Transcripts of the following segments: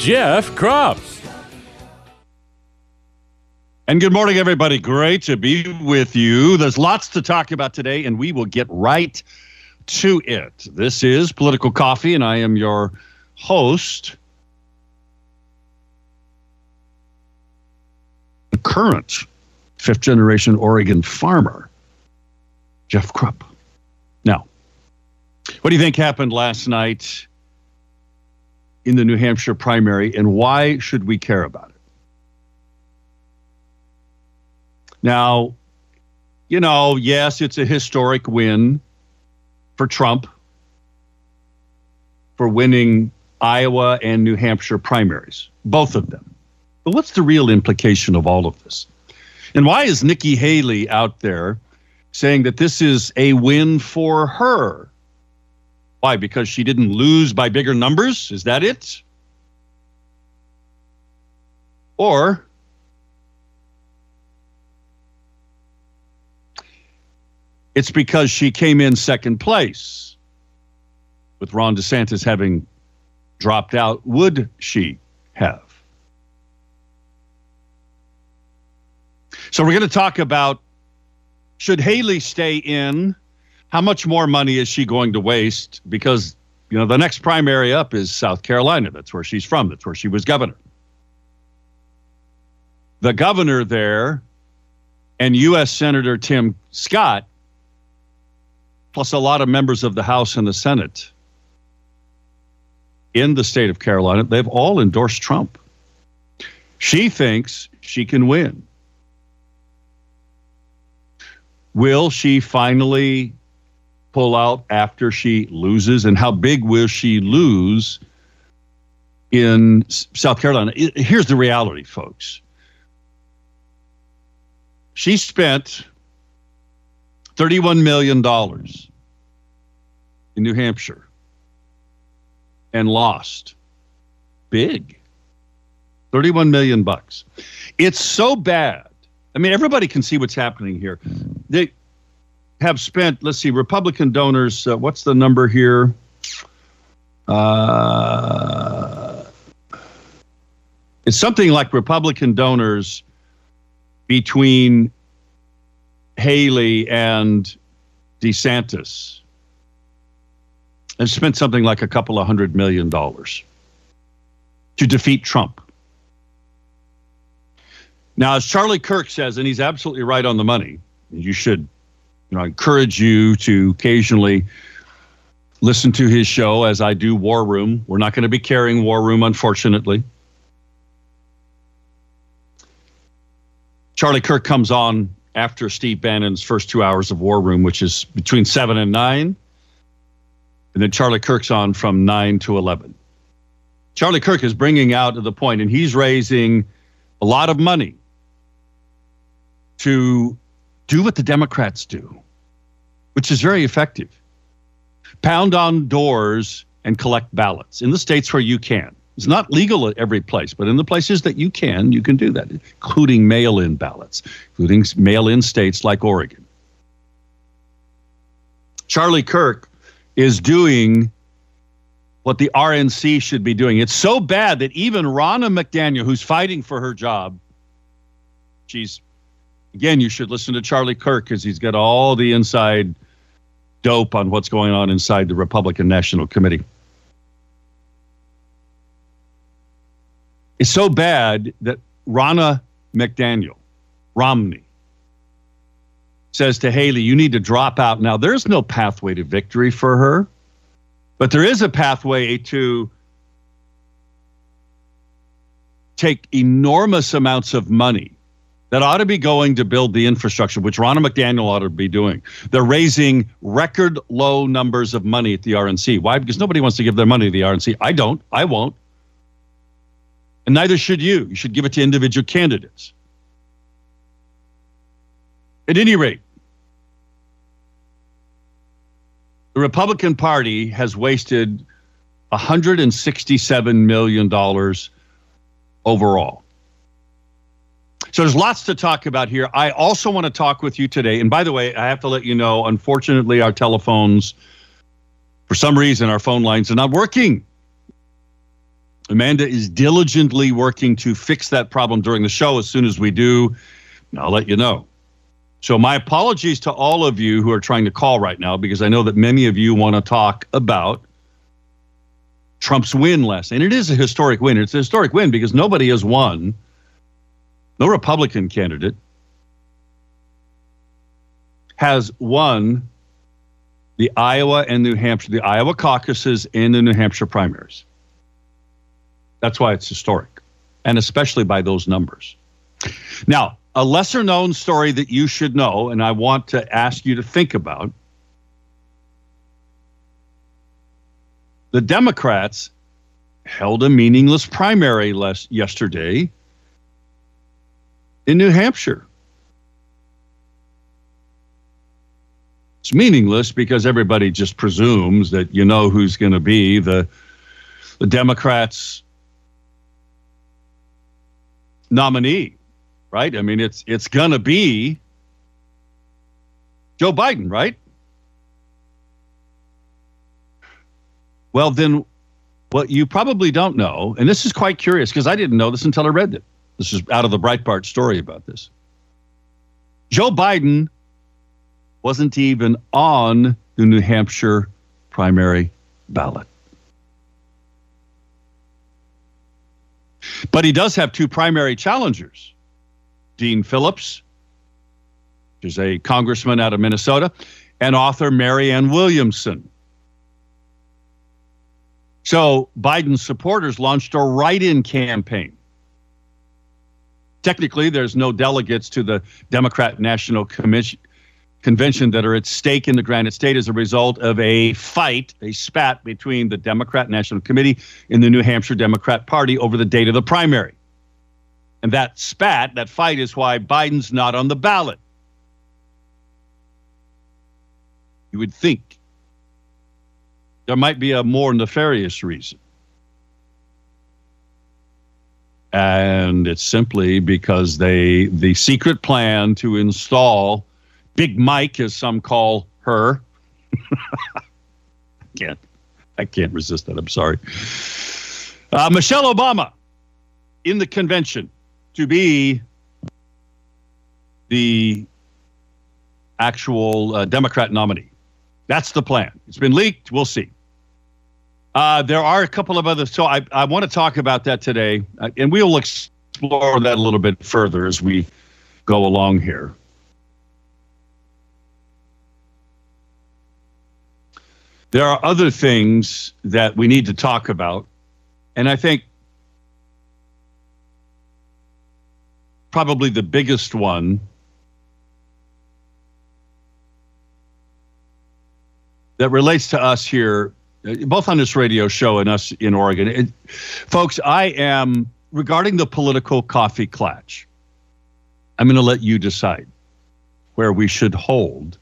Jeff Kropp. And good morning, everybody. Great to be with you. There's lots to talk about today, and we will get right to it. This is Political Coffee, and I am your host, the current fifth generation Oregon farmer, Jeff Kropp. Now, what do you think happened last night in the New Hampshire primary, and why should we care about it? Now, you know, yes, it's a historic win for Trump for winning Iowa and New Hampshire primaries, both of them. But what's the real implication of all of this? And why is Nikki Haley out there saying that this is a win for her? Why? Because she didn't lose by bigger numbers? Is that it? Or it's because she came in second place with Ron DeSantis having dropped out. Would she have? So we're going to talk about should Haley stay in? How much more money is she going to waste? Because you know the next primary up is South Carolina. That's where she's from. That's where she was governor. The governor there and U.S. Senator Tim Scott, plus a lot of members of the House and the Senate in the state of Carolina, they've all endorsed Trump. She thinks she can win. Will she finally pull out after she loses? And how big will she lose in South Carolina? Here's the reality, folks. She spent $31 million in New Hampshire and lost big 31 million bucks. It's so bad. I mean, everybody can see what's happening here. They have spent, let's see, Republican donors, uh, what's the number here? Uh, it's something like Republican donors between Haley and DeSantis have spent something like a couple of hundred million dollars to defeat Trump. Now, as Charlie Kirk says, and he's absolutely right on the money, you should, you know, I encourage you to occasionally listen to his show as I do War Room. We're not going to be carrying War Room, unfortunately. Charlie Kirk comes on after Steve Bannon's first two hours of War Room, which is between seven and nine. And then Charlie Kirk's on from nine to 11. Charlie Kirk is bringing out the point, and he's raising a lot of money to do what the Democrats do, which is very effective. Pound on doors and collect ballots in the states where you can. It's not legal at every place, but in the places that you can, you can do that, including mail in ballots, including mail in states like Oregon. Charlie Kirk is doing what the RNC should be doing. It's so bad that even Ronna McDaniel, who's fighting for her job, she's again, you should listen to Charlie Kirk because he's got all the inside dope on what's going on inside the Republican National Committee. It's so bad that Ronna McDaniel, Romney, says to Haley, you need to drop out. Now, there's no pathway to victory for her, but there is a pathway to take enormous amounts of money that ought to be going to build the infrastructure, which Ronna McDaniel ought to be doing. They're raising record low numbers of money at the RNC. Why? Because nobody wants to give their money to the RNC. I don't. I won't. And neither should you. You should give it to individual candidates. At any rate, the Republican Party has wasted $167 million overall. So there's lots to talk about here. I also want to talk with you today. And by the way, I have to let you know, unfortunately, our telephones, for some reason, our phone lines are not working. Amanda is diligently working to fix that problem during the show. As soon as we do, I'll let you know. So, my apologies to all of you who are trying to call right now because I know that many of you want to talk about Trump's win last. And it is a historic win. It's a historic win because nobody has won, no Republican candidate has won the Iowa and New Hampshire, the Iowa caucuses and the New Hampshire primaries. That's why it's historic, and especially by those numbers. Now, a lesser known story that you should know, and I want to ask you to think about the Democrats held a meaningless primary last yesterday in New Hampshire. It's meaningless because everybody just presumes that you know who's going to be the the Democrats nominee, right? I mean, it's it's going to be Joe Biden, right? Well, then what you probably don't know, and this is quite curious because I didn't know this until I read it. This is out of the Breitbart story about this. Joe Biden wasn't even on the New Hampshire primary ballot. But he does have two primary challengers Dean Phillips, who's a congressman out of Minnesota, and author Marianne Williamson. So Biden's supporters launched a write in campaign. Technically, there's no delegates to the Democrat National Commission, Convention that are at stake in the Granite State as a result of a fight, a spat between the Democrat National Committee and the New Hampshire Democrat Party over the date of the primary. And that spat, that fight, is why Biden's not on the ballot. You would think there might be a more nefarious reason. And it's simply because they the secret plan to install Big Mike, as some call her. I can't. I can't resist that. I'm sorry. Uh, Michelle Obama in the convention to be the actual uh, Democrat nominee. That's the plan. It's been leaked. We'll see. Uh, there are a couple of other. So I, I want to talk about that today, uh, and we'll explore that a little bit further as we go along here. There are other things that we need to talk about. And I think probably the biggest one that relates to us here, both on this radio show and us in Oregon. It, folks, I am regarding the political coffee clutch. I'm going to let you decide where we should hold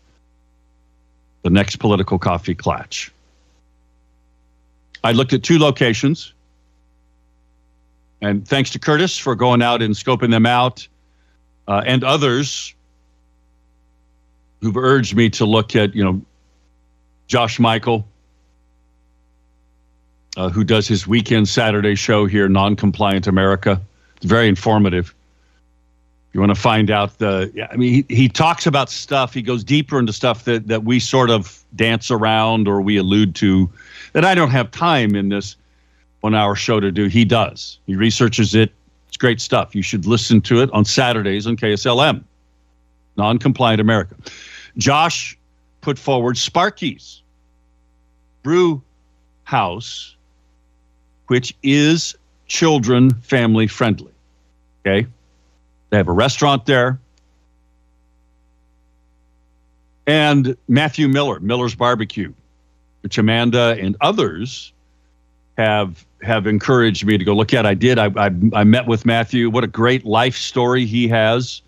the next political coffee clutch. I looked at two locations. And thanks to Curtis for going out and scoping them out, uh, and others who've urged me to look at, you know, Josh Michael, uh, who does his weekend Saturday show here, Non-Compliant America. It's very informative. You want to find out the? yeah, I mean, he, he talks about stuff. He goes deeper into stuff that that we sort of dance around or we allude to, that I don't have time in this one hour show to do. He does. He researches it. It's great stuff. You should listen to it on Saturdays on KSLM, Non Compliant America. Josh put forward Sparky's Brew House, which is children family friendly. Okay. They have a restaurant there. And Matthew Miller, Miller's Barbecue, which Amanda and others have have encouraged me to go look at. I did. I I, I met with Matthew. What a great life story he has.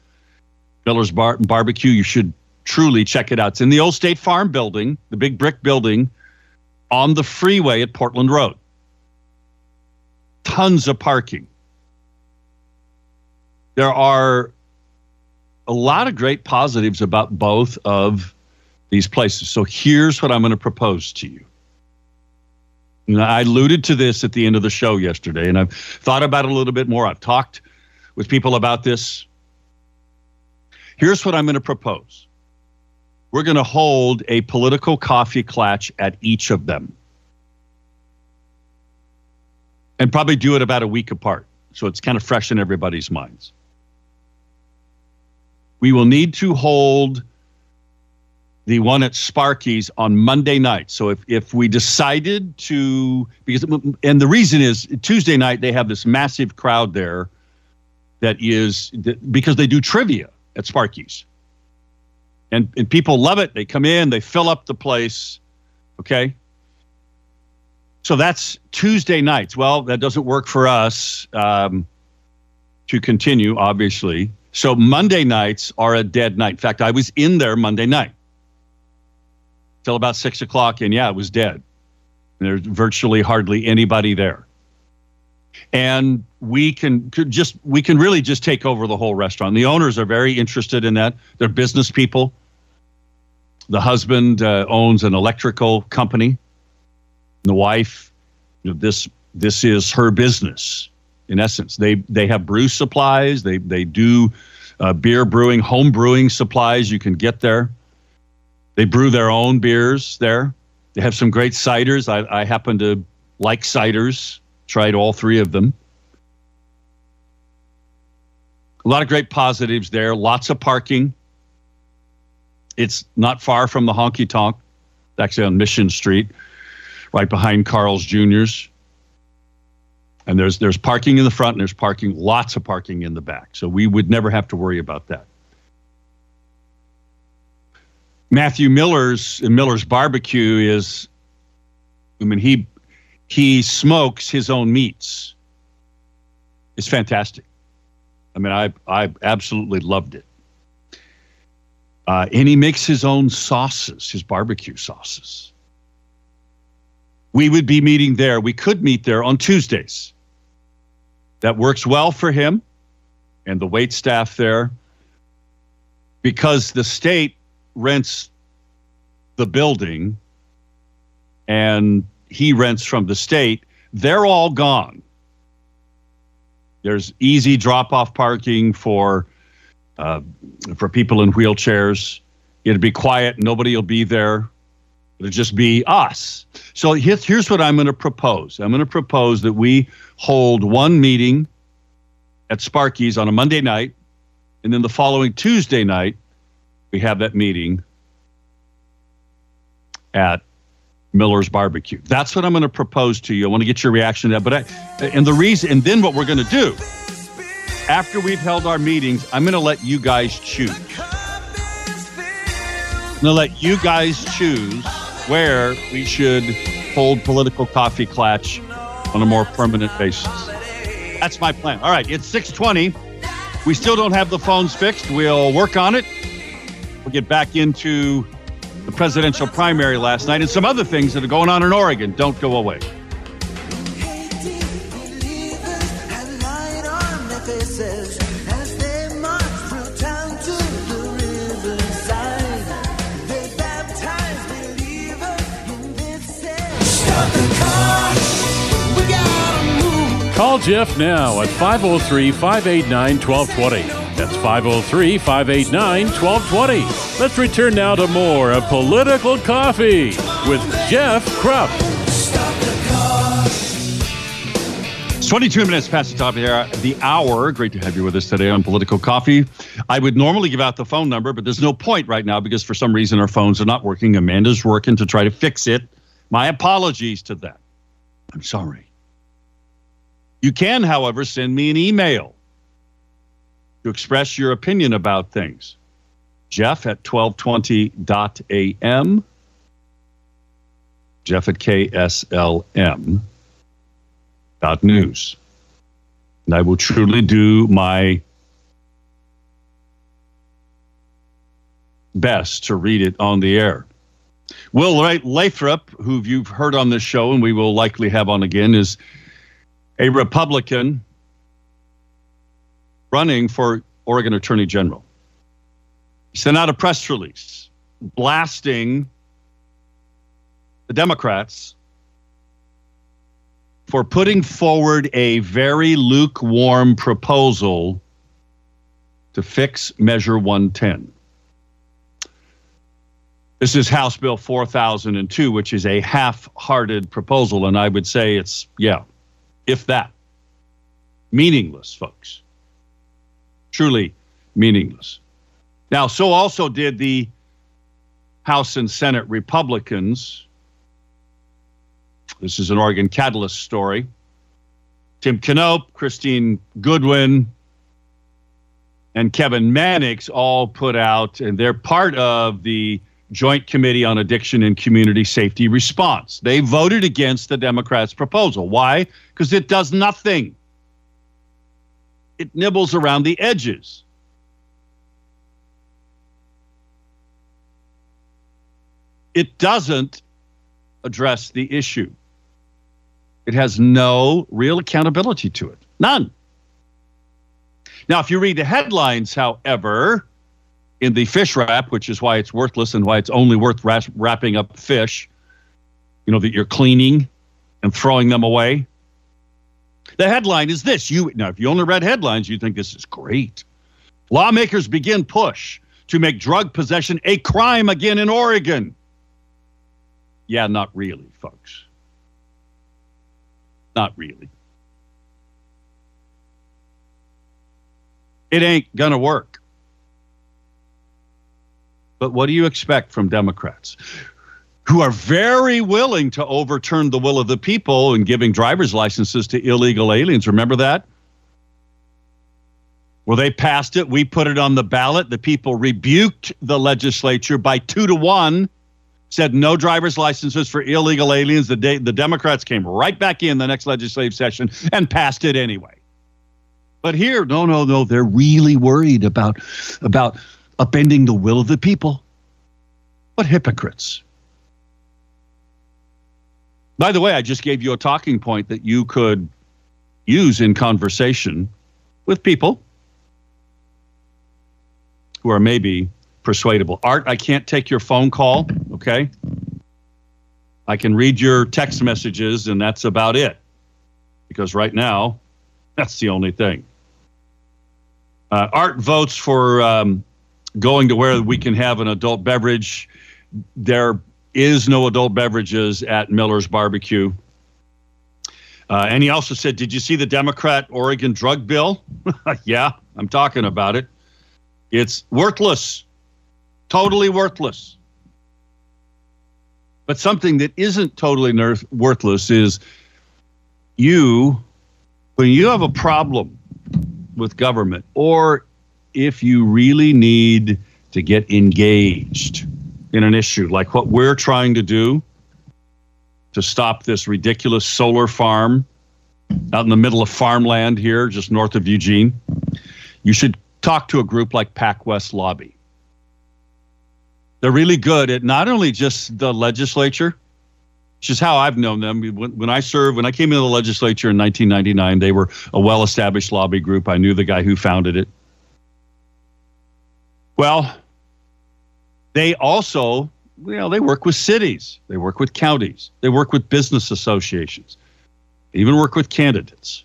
Miller's Bar- Barbecue. You should truly check it out. It's in the old State Farm building, the big brick building on the freeway at Portland Road. Tons of parking. There are a lot of great positives about both of these places. So here's what I'm going to propose to you. And I alluded to this at the end of the show yesterday, and I've thought about it a little bit more. I've talked with people about this. Here's what I'm going to propose we're going to hold a political coffee clatch at each of them and probably do it about a week apart. So it's kind of fresh in everybody's minds. We will need to hold the one at Sparky's on Monday night. So if, if we decided to, because, and the reason is Tuesday night, they have this massive crowd there that is because they do trivia at Sparky's. And, and people love it. They come in, they fill up the place. Okay. So that's Tuesday nights. Well, that doesn't work for us um, to continue, obviously. So Monday nights are a dead night. In fact, I was in there Monday night till about six o'clock, and yeah, it was dead. There's virtually hardly anybody there. And we can just we can really just take over the whole restaurant. The owners are very interested in that. They're business people. The husband uh, owns an electrical company. The wife, you know, this this is her business in essence. They they have brew supplies. They they do uh, beer brewing, home brewing supplies. You can get there. They brew their own beers there. They have some great ciders. I, I happen to like ciders. Tried all three of them. A lot of great positives there. Lots of parking. It's not far from the honky tonk. Actually on Mission Street, right behind Carl's Jr.'s and there's there's parking in the front and there's parking lots of parking in the back. So we would never have to worry about that. Matthew miller's miller's barbecue is i mean he he smokes his own meats. It's fantastic. I mean i i absolutely loved it. Uh, and he makes his own sauces his barbecue sauces we would be meeting there we could meet there on tuesdays. That works well for him and the wait staff there because the state rents the building and he rents from the state. They're all gone. There's easy drop off parking for uh, for people in wheelchairs. It'll be quiet. Nobody will be there it'll just be us so here's, what i'm going to propose i'm going to propose that we hold one meeting at Sparky's on a Monday night, and then the following Tuesday night, we have that meeting at Miller's Barbecue. That's what I'm going to propose to you. I want to get your reaction to that. But I, and the reason, and then what we're going to do after we've held our meetings, I'm going to let you guys choose. I'm going to let you guys choose where we should hold political coffee clatch on a more permanent basis. That's my plan. All right, it's 620. We still don't have the phones fixed. We'll work on it. We'll get back into the presidential primary last night and some other things that are going on in Oregon. Don't go away. Call Jeff now at 503 589 1220. That's 503 589 1220. Let's return now to more of Political Coffee with Jeff Kropp. It's 22 minutes past the top of the hour. Great to have you with us today on Political Coffee. I would normally give out the phone number, but there's no point right now because for some reason our phones are not working. Amanda's working to try to fix it. My apologies to that. I'm sorry. You can, however, send me an email to express your opinion about things. Jeff at 1220.am. Jeff at KSLM. Dot news. And I will truly do my best to read it on the air. Will Lathrop, who you've heard on this show and we will likely have on again, is a Republican running for Oregon Attorney General. He sent out a press release blasting the Democrats for putting forward a very lukewarm proposal to fix Measure 110. This is House Bill 4002, which is a half hearted proposal. And I would say it's, yeah, if that. Meaningless, folks. Truly meaningless. Now, so also did the House and Senate Republicans. This is an Oregon Catalyst story. Tim Knopp, Christine Goodwin, and Kevin Mannix all put out, and they're part of the Joint Committee on Addiction and Community Safety Response. They voted against the Democrats' proposal. Why? Because it does nothing, it nibbles around the edges. It doesn't address the issue. It has no real accountability to it. None. Now, if you read the headlines, however, in the fish wrap, which is why it's worthless and why it's only worth wrapping up fish, you know, that you're cleaning and throwing them away. The headline is this. You now, if you only read headlines, you think this is great. Lawmakers begin push to make drug possession a crime again in Oregon. Yeah, not really, folks. Not really. It ain't to work. But what do you expect from Democrats? Who are very willing to overturn the will of the people in giving driver's licenses to illegal aliens. Remember that? Well, they passed it. We put it on the ballot. The people rebuked the legislature by two to one, said no driver's licenses for illegal aliens. The, the Democrats came right back in the next legislative session and passed it anyway. But here, no, no, no, they're really worried about about upending the will of the people. What hypocrites. By the way, I just gave you a talking point that you could use in conversation with people who are maybe persuadable. Art, I can't take your phone call, okay? I can read your text messages, and that's about it. Because right now, that's the only thing. Uh, Art votes for um, going to where we can have an adult beverage. There is no adult beverages at Miller's Barbecue. Uh, and he also said, Did you see the Democrat Oregon drug bill? yeah, I'm talking about it. It's worthless, totally worthless. But something that isn't totally nerf- worthless is you, when you have a problem with government or if you really need to get engaged in an issue like what we're trying to do to stop this ridiculous solar farm out in the middle of farmland here, just north of Eugene, you should talk to a group like PacWest Lobby. They're really good at not only just the legislature, which is how I've known them. When, when I served, when I came into the legislature in 1999, they were a well established lobby group. I knew the guy who founded it. Well, they also, you know, they work with cities, they work with counties, they work with business associations, even work with candidates.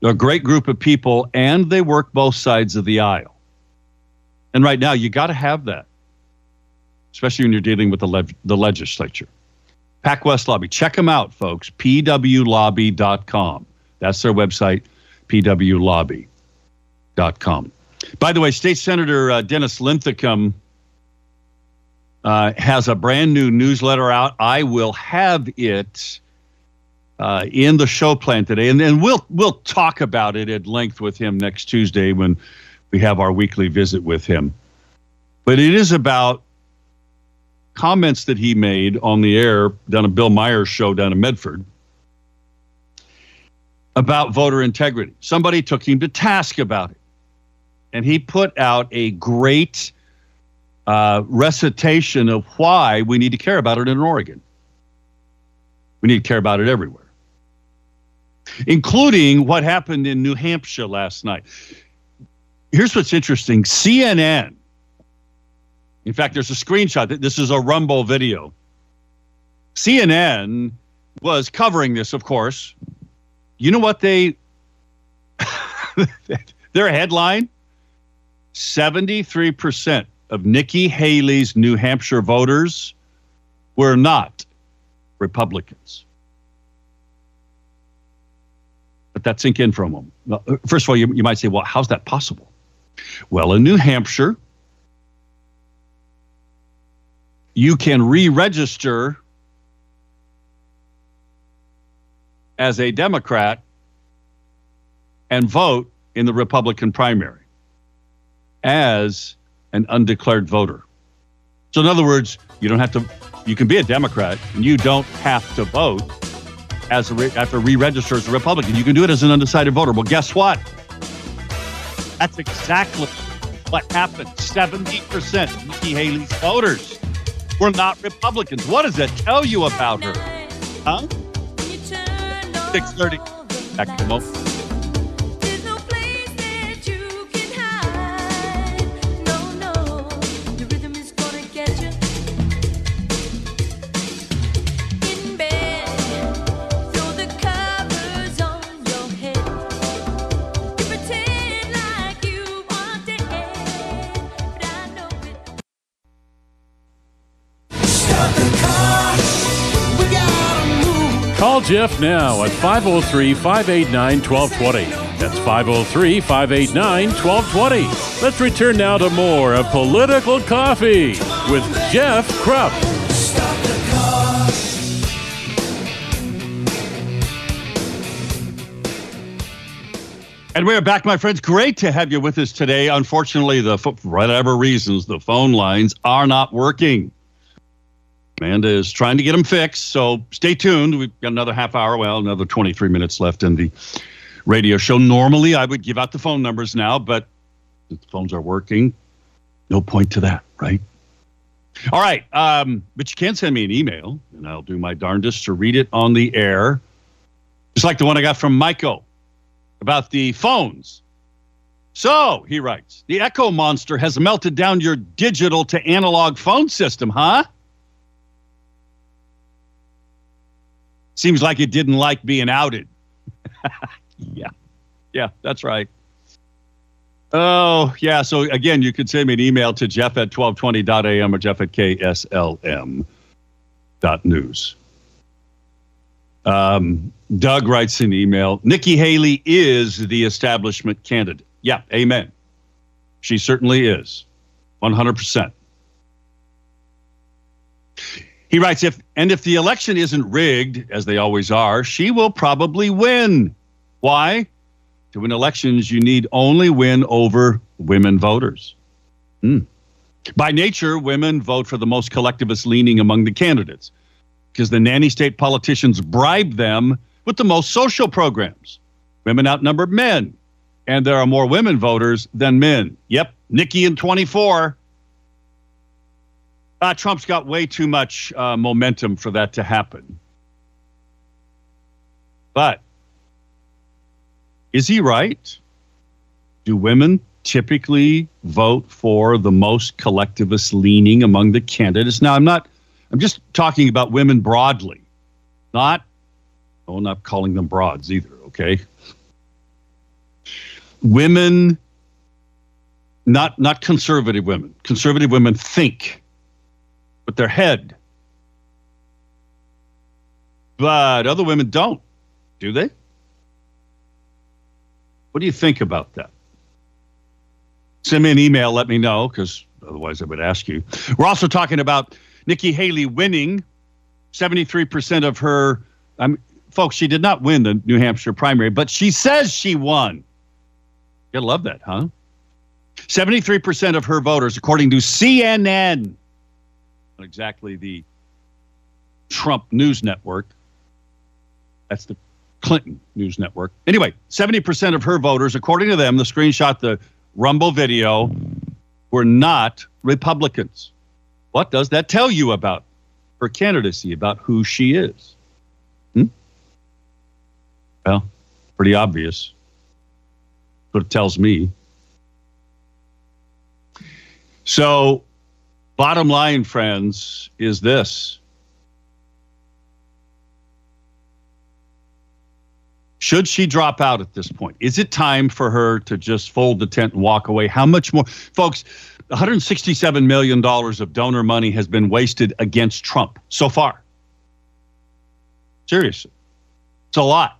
They're a great group of people, and they work both sides of the aisle. And right now, you got to have that, especially when you're dealing with the, le- the legislature. PacWest Lobby, check them out, folks. PWLobby.com. That's their website, PWLobby.com. By the way, State Senator uh, Dennis Linthicum uh, has a brand new newsletter out. I will have it uh, in the show plan today, and then we'll we'll talk about it at length with him next Tuesday when we have our weekly visit with him. But it is about comments that he made on the air down at Bill Meyer's show down in Medford about voter integrity. Somebody took him to task about it. And he put out a great uh, recitation of why we need to care about it in Oregon. We need to care about it everywhere, including what happened in New Hampshire last night. Here's what's interesting CNN, in fact, there's a screenshot. This is a Rumble video. CNN was covering this, of course. You know what they, their headline? 73% of Nikki Haley's New Hampshire voters were not Republicans. Let that sink in for a moment. First of all, you, you might say, well, how's that possible? Well, in New Hampshire, you can re register as a Democrat and vote in the Republican primary as an undeclared voter. So, in other words, you don't have to, you can be a Democrat and you don't have to vote as a, re- after re register as a Republican. You can do it as an undecided voter. Well, guess what? That's exactly what happened. 70% of Nikki Haley's voters were not Republicans. What does that tell you about her? Huh? 6:30. Back to the moment. Jeff now at 503 589 1220. That's 503 589 1220. Let's return now to more of Political Coffee with Jeff Kropp. And we're back, my friends. Great to have you with us today. Unfortunately, the for whatever reasons, the phone lines are not working. Amanda is trying to get them fixed, so stay tuned. We've got another half hour, well, another 23 minutes left in the radio show. Normally, I would give out the phone numbers now, but the phones are working, no point to that, right? All right, um, but you can send me an email, and I'll do my darndest to read it on the air, just like the one I got from Michael about the phones. So, he writes, the Echo Monster has melted down your digital to analog phone system, huh? Seems like it didn't like being outed. yeah. Yeah, that's right. Oh, yeah. So, again, you could send me an email to jeff at 1220.am or jeff at kslm.news. Um, Doug writes an email. Nikki Haley is the establishment candidate. Yeah, amen. She certainly is. 100%. He writes if and if the election isn't rigged as they always are, she will probably win. Why? To win elections, you need only win over women voters. Hmm. By nature, women vote for the most collectivist leaning among the candidates because the nanny state politicians bribe them with the most social programs. Women outnumber men, and there are more women voters than men. Yep, Nikki in 24. Uh, Trump's got way too much uh, momentum for that to happen. But is he right? Do women typically vote for the most collectivist leaning among the candidates? Now, I'm not, I'm just talking about women broadly, not, oh, not calling them broads either, okay? Women, not, not conservative women. Conservative women think their head. But other women don't, do they? What do you think about that? Send me an email, let me know, because otherwise I would ask you. We're also talking about Nikki Haley winning 73% of her. Um, folks, she did not win the New Hampshire primary, but she says she won. You gotta love that, huh? 73% of her voters, according to CNN, exactly the Trump news network. That's the Clinton News Network. Anyway, 70% of her voters, according to them, the screenshot, the Rumble video, were not Republicans. What does that tell you about her candidacy, about who she is? Hmm? Well, pretty obvious. What it tells me. So, bottom line, friends, is this. Should she drop out at this point? Is it time for her to just fold the tent and walk away? How much more? Folks, $167 million of donor money has been wasted against Trump so far. Seriously. It's a lot.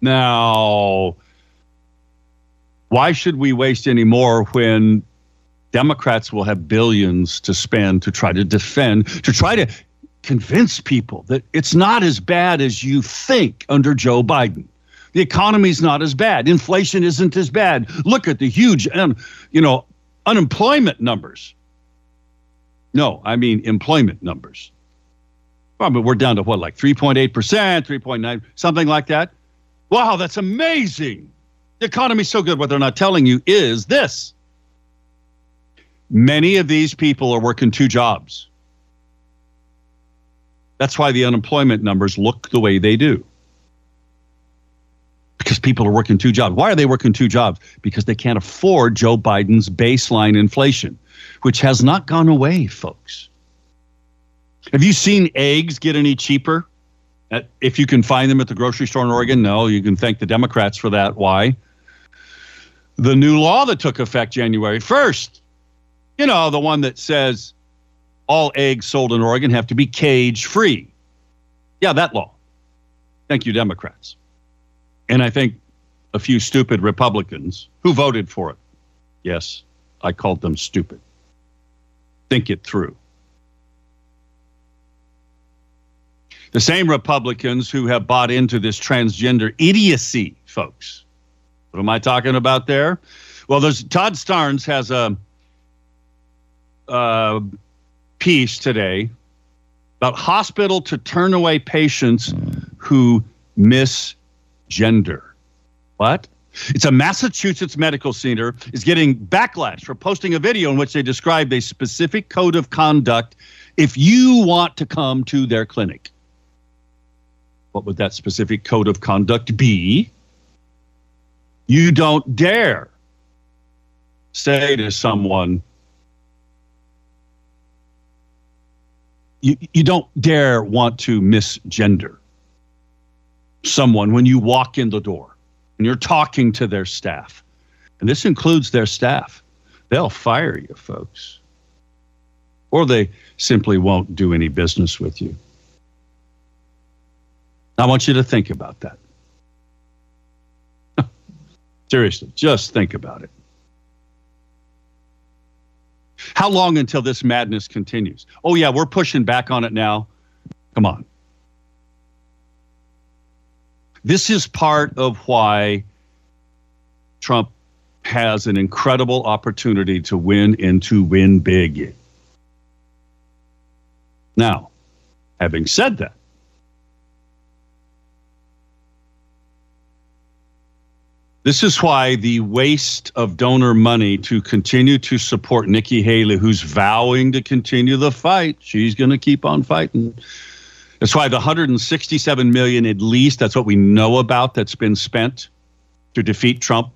Now, why should we waste any more when Democrats will have billions to spend to try to defend, to try to convince people that it's not as bad as you think under Joe Biden. The economy's not as bad. Inflation isn't as bad. Look at the huge, you know, unemployment numbers. No, I mean employment numbers. Well, but we're down to what, like 3.8%, 3.9, something like that. Wow, that's amazing. The economy's so good. What they're not telling you is this many of these people are working two jobs. That's why the unemployment numbers look the way they do. Because people are working two jobs. Why are they working two jobs? Because they can't afford Joe Biden's baseline inflation, which has not gone away, folks. Have you seen eggs get any cheaper? Uh, if you can find them at the grocery store in Oregon, no, you can thank the Democrats for that. Why? The new law that took effect January 1st, you know, the one that says all eggs sold in Oregon have to be cage free. Yeah, that law. Thank you, Democrats. And I think a few stupid Republicans who voted for it. Yes, I called them stupid. Think it through. The same Republicans who have bought into this transgender idiocy, folks. What am I talking about there? Well, there's Todd Starnes has a, a piece today about hospital to turn away patients who misgender. What? It's a Massachusetts medical center is getting backlash for posting a video in which they described a specific code of conduct if you want to come to their clinic. What would that specific code of conduct be? You don't dare say to someone, you, you don't dare want to misgender someone when you walk in the door and you're talking to their staff. And this includes their staff. They'll fire you, folks. Or they simply won't do any business with you. I want you to think about that. Seriously, just think about it. How long until this madness continues? Oh, yeah, we're pushing back on it now. Come on. This is part of why Trump has an incredible opportunity to win and to win big. Now, having said that, This is why the waste of donor money to continue to support Nikki Haley, who's vowing to continue the fight, she's going to keep on fighting. That's why the 167 million at least, that's what we know about that's been spent to defeat Trump.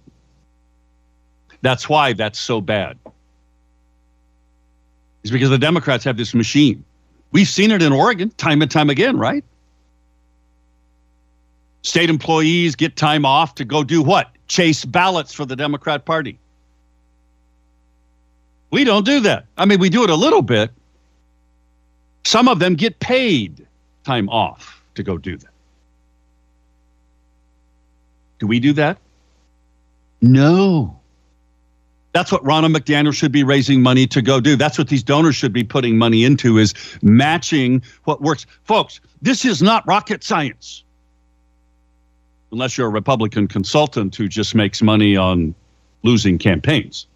That's why that's so bad. It's because the Democrats have this machine. We've seen it in Oregon time and time again, right? State employees get time off to go do what? Chase ballots for the Democrat Party. We don't do that. I mean, we do it a little bit. Some of them get paid time off to go do that. Do we do that? No. That's what Ronna McDaniel should be raising money to go do. That's what these donors should be putting money into is matching what works. Folks, this is not rocket science unless you're a Republican consultant who just makes money on losing campaigns.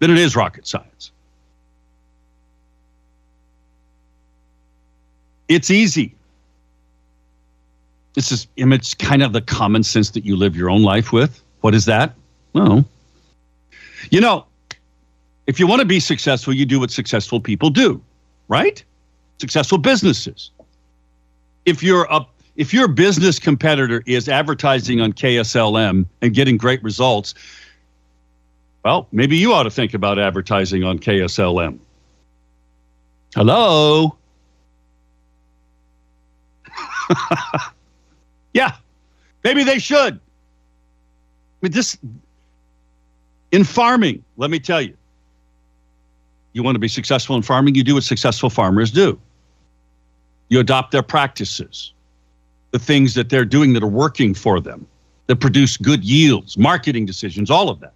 Then it is rocket science. It's easy. This is I it's kind of the common sense that you live your own life with. What is that? Well, you know, if you want to be successful, you do what successful people do, right? Successful businesses. If you're a if your business competitor is advertising on KSLM and getting great results, well, maybe you ought to think about advertising on KSLM. Hello? yeah, maybe they should. I mean, this in farming, let me tell you. You want to be successful in farming, you do what successful farmers do. You adopt their practices, the things that they're doing that are working for them, that produce good yields, marketing decisions, all of that.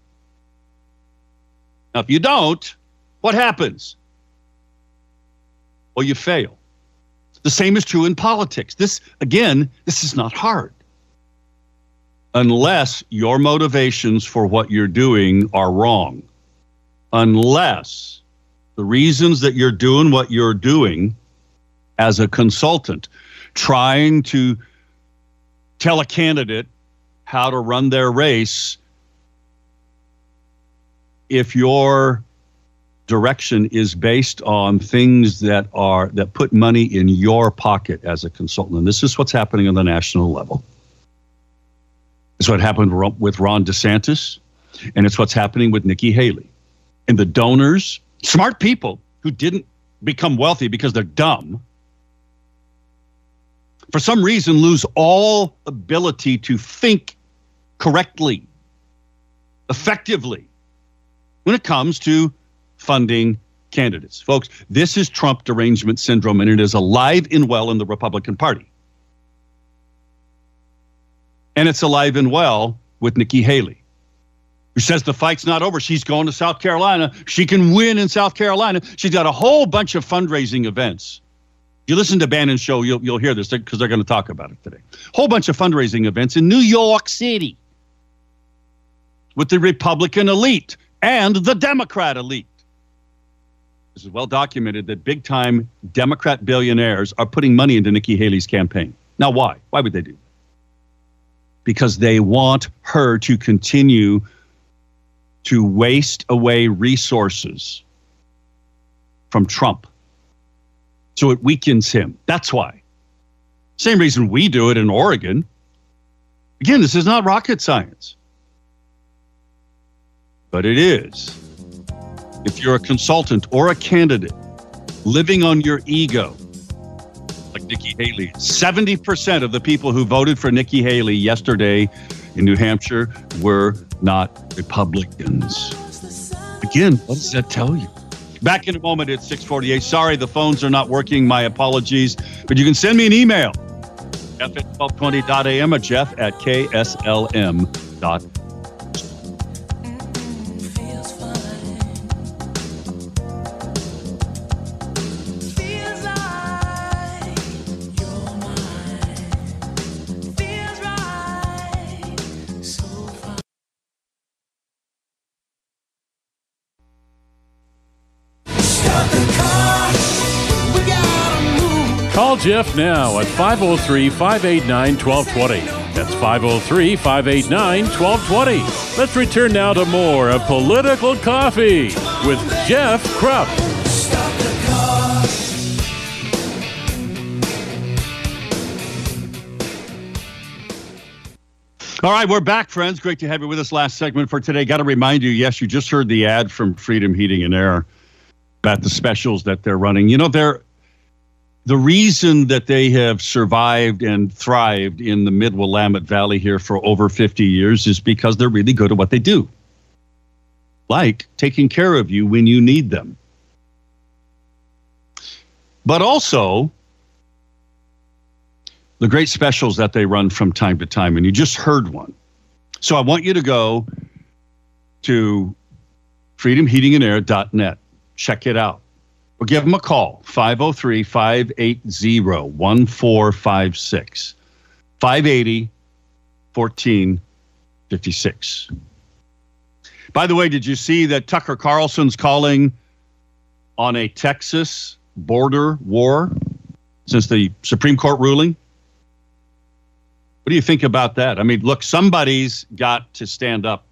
Now, if you don't, what happens? Well, you fail. The same is true in politics. This, again, this is not hard. Unless your motivations for what you're doing are wrong. Unless the reasons that you're doing what you're doing as a consultant, trying to tell a candidate how to run their race, if your direction is based on things that are that put money in your pocket as a consultant. And this is what's happening on the national level. It's what happened with Ron DeSantis, and it's what's happening with Nikki Haley. And the donors, smart people who didn't become wealthy because they're dumb, for some reason lose all ability to think correctly, effectively when it comes to funding candidates. Folks, this is Trump derangement syndrome, and it is alive and well in the Republican Party. And it's alive and well with Nikki Haley, who says the fight's not over. She's going to South Carolina. She can win in South Carolina. She's got a whole bunch of fundraising events. You listen to Bannon's show, you'll, you'll hear this because they're going to talk about it today. Whole bunch of fundraising events in New York City with the Republican elite and the Democrat elite. This is well documented that big time Democrat billionaires are putting money into Nikki Haley's campaign. Now, why? Why would they do that? Because they want her to continue to waste away resources from Trump. So it weakens him. That's why. Same reason we do it in Oregon. Again, this is not rocket science but it is. If you're a consultant or a candidate living on your ego, like Nikki Haley, 70% of the people who voted for Nikki Haley yesterday in New Hampshire were not Republicans. Again, what does that tell you? Back in a moment at 648. Sorry, the phones are not working. My apologies. But you can send me an email. F at 1220.am or Jeff at KSLM.com. Jeff now at 503 589 1220. That's 503 589 1220. Let's return now to more of Political Coffee with Jeff Kropp. All right, we're back, friends. Great to have you with us. Last segment for today. Got to remind you yes, you just heard the ad from Freedom Heating and Air about the specials that they're running. You know, they're the reason that they have survived and thrived in the mid Willamette Valley here for over 50 years is because they're really good at what they do, like taking care of you when you need them. But also, the great specials that they run from time to time. And you just heard one. So I want you to go to freedomheatingandair.net. Check it out. Or give them a call, 503 580 1456. 580 1456. By the way, did you see that Tucker Carlson's calling on a Texas border war? since the Supreme Court ruling. What do you think about that? I mean, look, somebody's got to stand up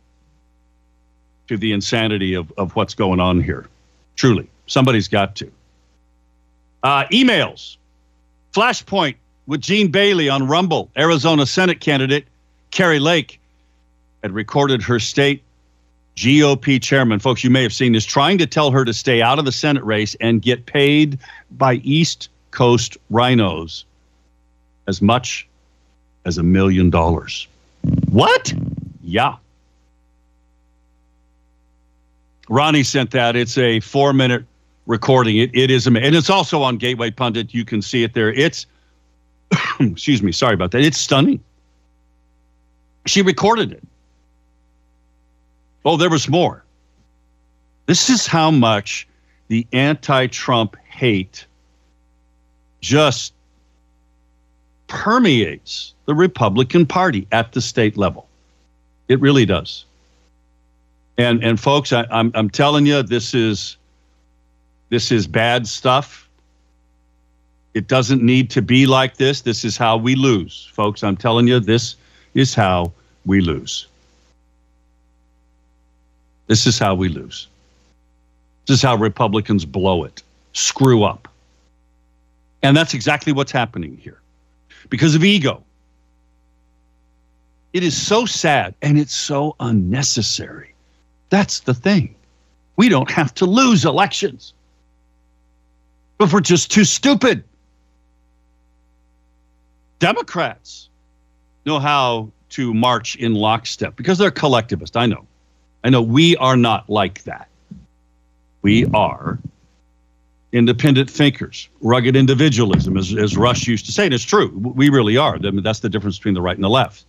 to the insanity of, of what's going on here. Truly, somebody's got to. Uh, emails. Flashpoint with Gene Bailey on Rumble. Arizona Senate candidate Kari Lake had recorded her state GOP chairman, folks, you may have seen this, trying to tell her to stay out of the Senate race and get paid by East Coast rhinos as much as a million dollars. What? Yeah. Ronnie sent that. It's a four minute recording. It, it is, ama- and it's also on Gateway Pundit. You can see it there. It's, excuse me, sorry about that. It's stunning. She recorded it. Oh, there was more. This is how much the anti Trump hate just permeates the Republican Party at the state level. It really does. And and folks, I, I'm I'm telling you, this is this is bad stuff. It doesn't need to be like this. This is how we lose, folks. I'm telling you, this is how we lose. This is how we lose. This is how Republicans blow it, screw up. And that's exactly what's happening here because of ego. It is so sad and it's so unnecessary. That's the thing. We don't have to lose elections. But we're just too stupid. Democrats know how to march in lockstep because they're collectivist. I know. I know we are not like that. We are independent thinkers, rugged individualism, as, as Rush used to say. And it's true. We really are. I mean, that's the difference between the right and the left.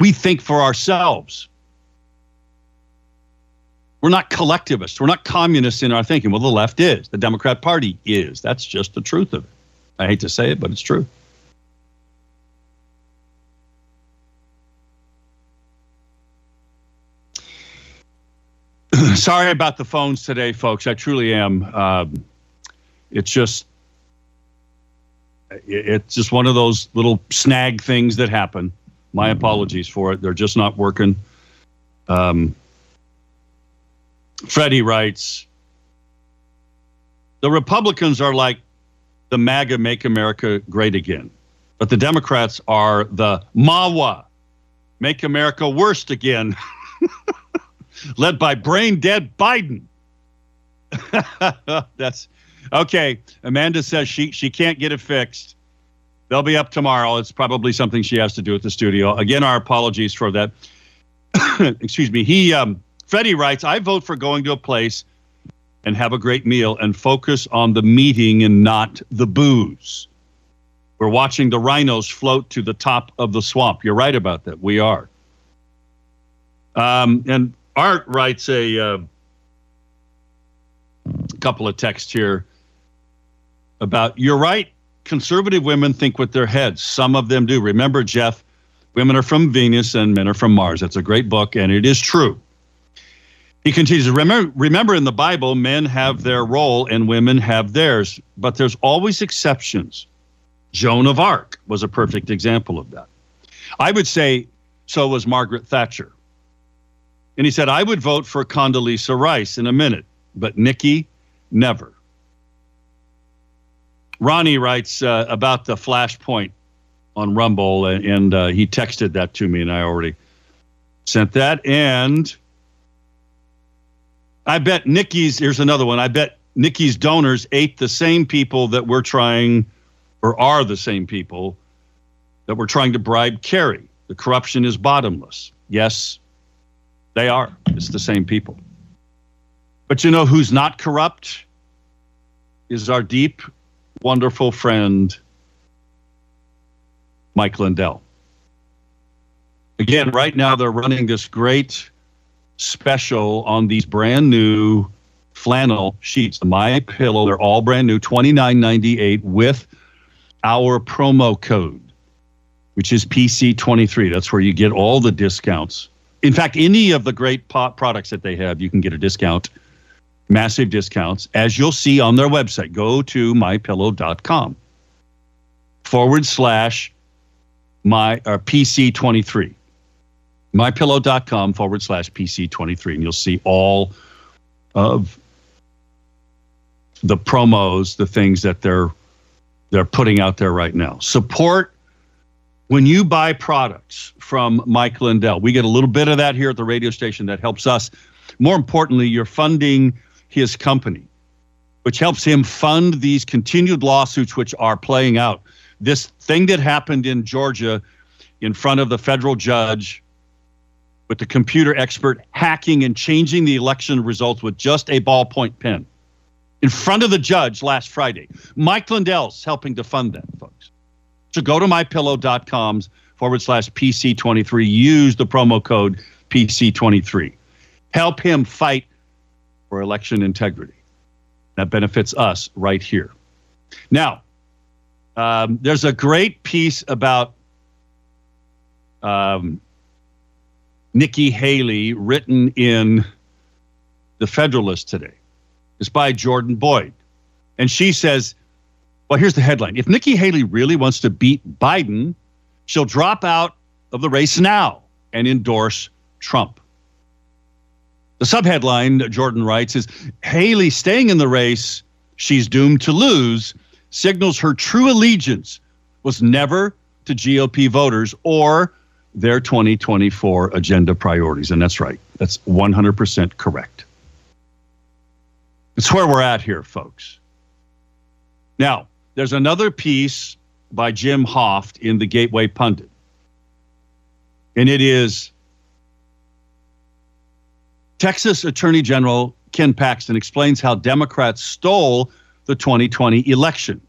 We think for ourselves. We're not collectivists. We're not communists in our thinking. Well, the left is. The Democrat Party is. That's just the truth of it. I hate to say it, but it's true. Sorry about the phones today, folks. I truly am. Um, it's just, it's just one of those little snag things that happen. My apologies for it. They're just not working. Um, Freddie writes, the Republicans are like the MAGA Make America Great Again, but the Democrats are the MAWA Make America Worst Again, led by brain dead Biden. That's okay. Amanda says she she can't get it fixed. They'll be up tomorrow. It's probably something she has to do at the studio. Again, our apologies for that. Excuse me. He um Freddie writes, I vote for going to a place and have a great meal and focus on the meeting and not the booze. We're watching the rhinos float to the top of the swamp. You're right about that. We are. Um, and Art writes a uh, couple of texts here about you're right. Conservative women think with their heads. Some of them do. Remember, Jeff, women are from Venus and men are from Mars. That's a great book, and it is true. He continues, remember, remember in the Bible, men have their role and women have theirs, but there's always exceptions. Joan of Arc was a perfect example of that. I would say so was Margaret Thatcher. And he said, I would vote for Condoleezza Rice in a minute, but Nikki, never. Ronnie writes uh, about the flashpoint on Rumble, and, and uh, he texted that to me, and I already sent that. And I bet Nikki's, here's another one. I bet Nikki's donors ate the same people that we're trying, or are the same people that we're trying to bribe Kari. The corruption is bottomless. Yes, they are. It's the same people. But you know who's not corrupt? Is our deep, wonderful friend, Mike Lindell. Again, right now they're running this great special on these brand new flannel sheets, My Pillow. They're all brand new, twenty nine ninety eight with our promo code, which is PC twenty three. That's where you get all the discounts. In fact, any of the great pot products that they have, you can get a discount. massive discounts, as you'll see on their website. Go to mypillow.com forward slash my uh, or PC23. Mypillow.com forward slash PC23. And you'll see all of the promos, the things that they're they're putting out there right now. Support when you buy products from Mike Lindell. We get a little bit of that here at the radio station that helps us. More importantly, you're funding his company, which helps him fund these continued lawsuits which are playing out. This thing that happened in Georgia in front of the federal judge with the computer expert hacking and changing the election results with just a ballpoint pen in front of the judge last Friday. Mike Lindell's helping to fund that, folks. So go to mypillow.com's forward slash PC23. Use the promo code PC23. Help him fight for election integrity. That benefits us right here. Now, um, there's a great piece about um, Nikki Haley written in the Federalist today. It's by Jordan Boyd. And she says, well, here's the headline. If Nikki Haley really wants to beat Biden, she'll drop out of the race now and endorse Trump. The subheadline, Jordan writes, is Haley staying in the race, she's doomed to lose, signals her true allegiance was never to GOP voters or their 2024 agenda priorities. And that's right. That's 100% correct. It's where we're at here, folks. Now, there's another piece by Jim Hoft in the Gateway Pundit. And it is Texas Attorney General Ken Paxton explains how Democrats stole the 2020 election.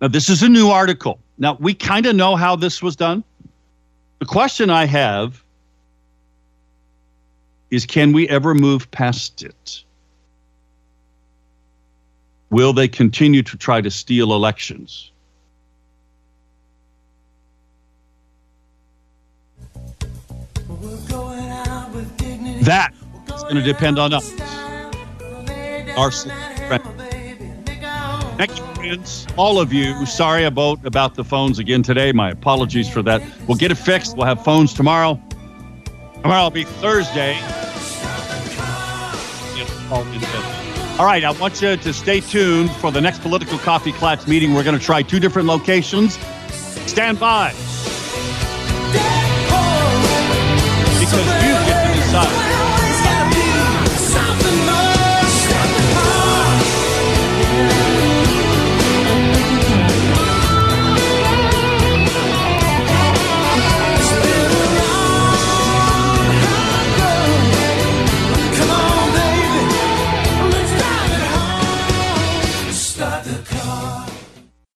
Now, this is a new article. Now, we kind of know how this was done. The question I have is can we ever move past it? Will they continue to try to steal elections? That is going to depend on us. Our friend. Thank you. All of you. Sorry about about the phones again today. My apologies for that. We'll get it fixed. We'll have phones tomorrow. Tomorrow will be Thursday. All right, I want you to stay tuned for the next political coffee collapse meeting. We're going to try two different locations. Stand by because you get to decide.